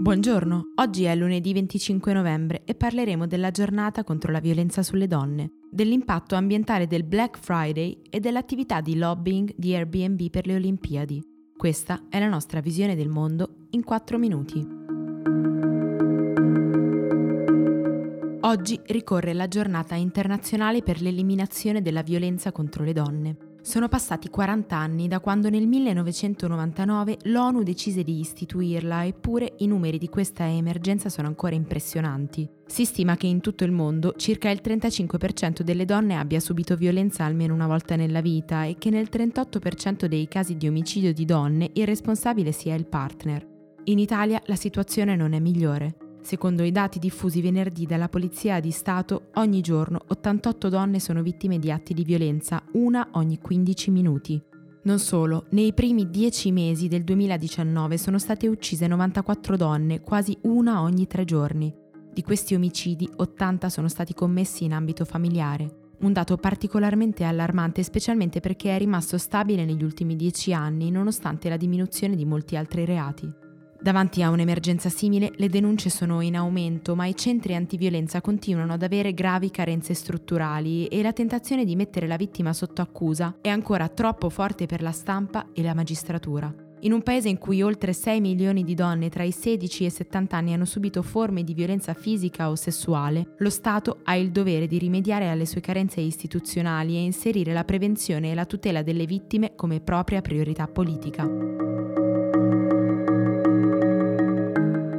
Buongiorno, oggi è lunedì 25 novembre e parleremo della giornata contro la violenza sulle donne, dell'impatto ambientale del Black Friday e dell'attività di lobbying di Airbnb per le Olimpiadi. Questa è la nostra visione del mondo in 4 minuti. Oggi ricorre la giornata internazionale per l'eliminazione della violenza contro le donne. Sono passati 40 anni da quando nel 1999 l'ONU decise di istituirla, eppure i numeri di questa emergenza sono ancora impressionanti. Si stima che in tutto il mondo circa il 35% delle donne abbia subito violenza almeno una volta nella vita e che nel 38% dei casi di omicidio di donne il responsabile sia il partner. In Italia la situazione non è migliore. Secondo i dati diffusi venerdì dalla Polizia di Stato, ogni giorno 88 donne sono vittime di atti di violenza, una ogni 15 minuti. Non solo, nei primi 10 mesi del 2019 sono state uccise 94 donne, quasi una ogni tre giorni. Di questi omicidi, 80 sono stati commessi in ambito familiare. Un dato particolarmente allarmante, specialmente perché è rimasto stabile negli ultimi 10 anni, nonostante la diminuzione di molti altri reati. Davanti a un'emergenza simile le denunce sono in aumento, ma i centri antiviolenza continuano ad avere gravi carenze strutturali e la tentazione di mettere la vittima sotto accusa è ancora troppo forte per la stampa e la magistratura. In un paese in cui oltre 6 milioni di donne tra i 16 e i 70 anni hanno subito forme di violenza fisica o sessuale, lo Stato ha il dovere di rimediare alle sue carenze istituzionali e inserire la prevenzione e la tutela delle vittime come propria priorità politica.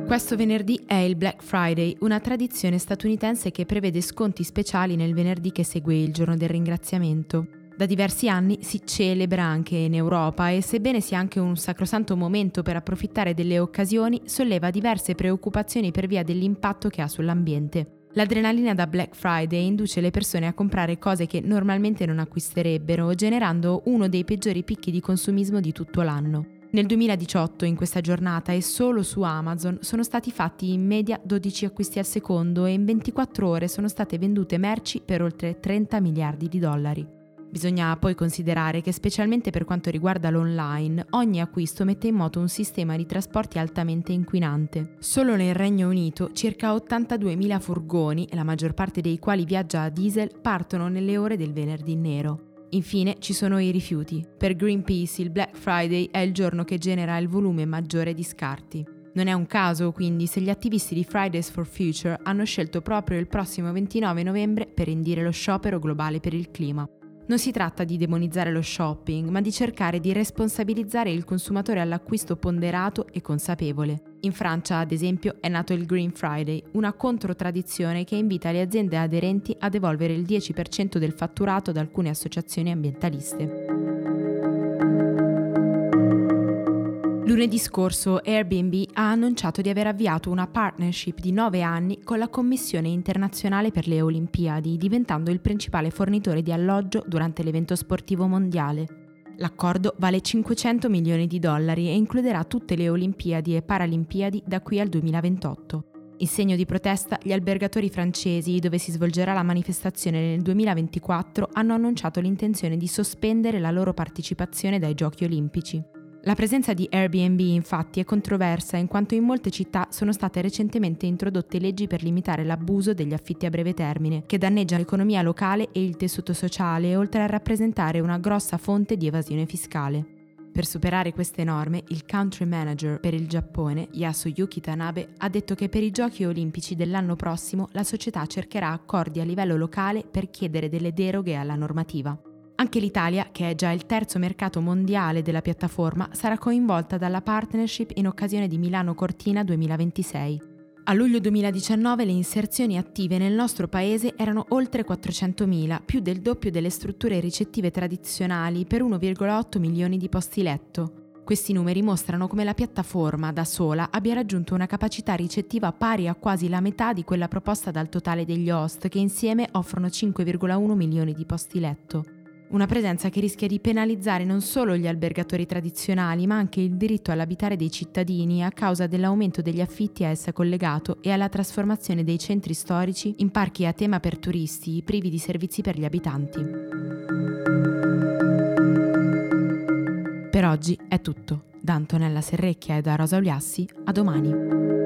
Questo venerdì è il Black Friday, una tradizione statunitense che prevede sconti speciali nel venerdì che segue il giorno del ringraziamento. Da diversi anni si celebra anche in Europa e sebbene sia anche un sacrosanto momento per approfittare delle occasioni, solleva diverse preoccupazioni per via dell'impatto che ha sull'ambiente. L'adrenalina da Black Friday induce le persone a comprare cose che normalmente non acquisterebbero, generando uno dei peggiori picchi di consumismo di tutto l'anno. Nel 2018, in questa giornata e solo su Amazon, sono stati fatti in media 12 acquisti al secondo e in 24 ore sono state vendute merci per oltre 30 miliardi di dollari. Bisogna poi considerare che specialmente per quanto riguarda l'online, ogni acquisto mette in moto un sistema di trasporti altamente inquinante. Solo nel Regno Unito circa 82.000 furgoni, la maggior parte dei quali viaggia a diesel, partono nelle ore del venerdì nero. Infine ci sono i rifiuti. Per Greenpeace il Black Friday è il giorno che genera il volume maggiore di scarti. Non è un caso quindi se gli attivisti di Fridays for Future hanno scelto proprio il prossimo 29 novembre per indire lo sciopero globale per il clima. Non si tratta di demonizzare lo shopping, ma di cercare di responsabilizzare il consumatore all'acquisto ponderato e consapevole. In Francia, ad esempio, è nato il Green Friday, una controtradizione che invita le aziende aderenti a devolvere il 10% del fatturato ad alcune associazioni ambientaliste. Lunedì scorso Airbnb ha annunciato di aver avviato una partnership di 9 anni con la Commissione internazionale per le Olimpiadi, diventando il principale fornitore di alloggio durante l'evento sportivo mondiale. L'accordo vale 500 milioni di dollari e includerà tutte le Olimpiadi e Paralimpiadi da qui al 2028. In segno di protesta, gli albergatori francesi, dove si svolgerà la manifestazione nel 2024, hanno annunciato l'intenzione di sospendere la loro partecipazione dai Giochi olimpici. La presenza di Airbnb infatti è controversa in quanto in molte città sono state recentemente introdotte leggi per limitare l'abuso degli affitti a breve termine, che danneggia l'economia locale e il tessuto sociale, oltre a rappresentare una grossa fonte di evasione fiscale. Per superare queste norme, il country manager per il Giappone, Yasuyuki Tanabe, ha detto che per i giochi olimpici dell'anno prossimo la società cercherà accordi a livello locale per chiedere delle deroghe alla normativa. Anche l'Italia, che è già il terzo mercato mondiale della piattaforma, sarà coinvolta dalla partnership in occasione di Milano Cortina 2026. A luglio 2019 le inserzioni attive nel nostro paese erano oltre 400.000, più del doppio delle strutture ricettive tradizionali per 1,8 milioni di posti letto. Questi numeri mostrano come la piattaforma da sola abbia raggiunto una capacità ricettiva pari a quasi la metà di quella proposta dal totale degli host, che insieme offrono 5,1 milioni di posti letto. Una presenza che rischia di penalizzare non solo gli albergatori tradizionali, ma anche il diritto all'abitare dei cittadini a causa dell'aumento degli affitti a essa collegato e alla trasformazione dei centri storici in parchi a tema per turisti, privi di servizi per gli abitanti. Per oggi è tutto. Da Antonella Serrecchia e da Rosa Uliassi, a domani.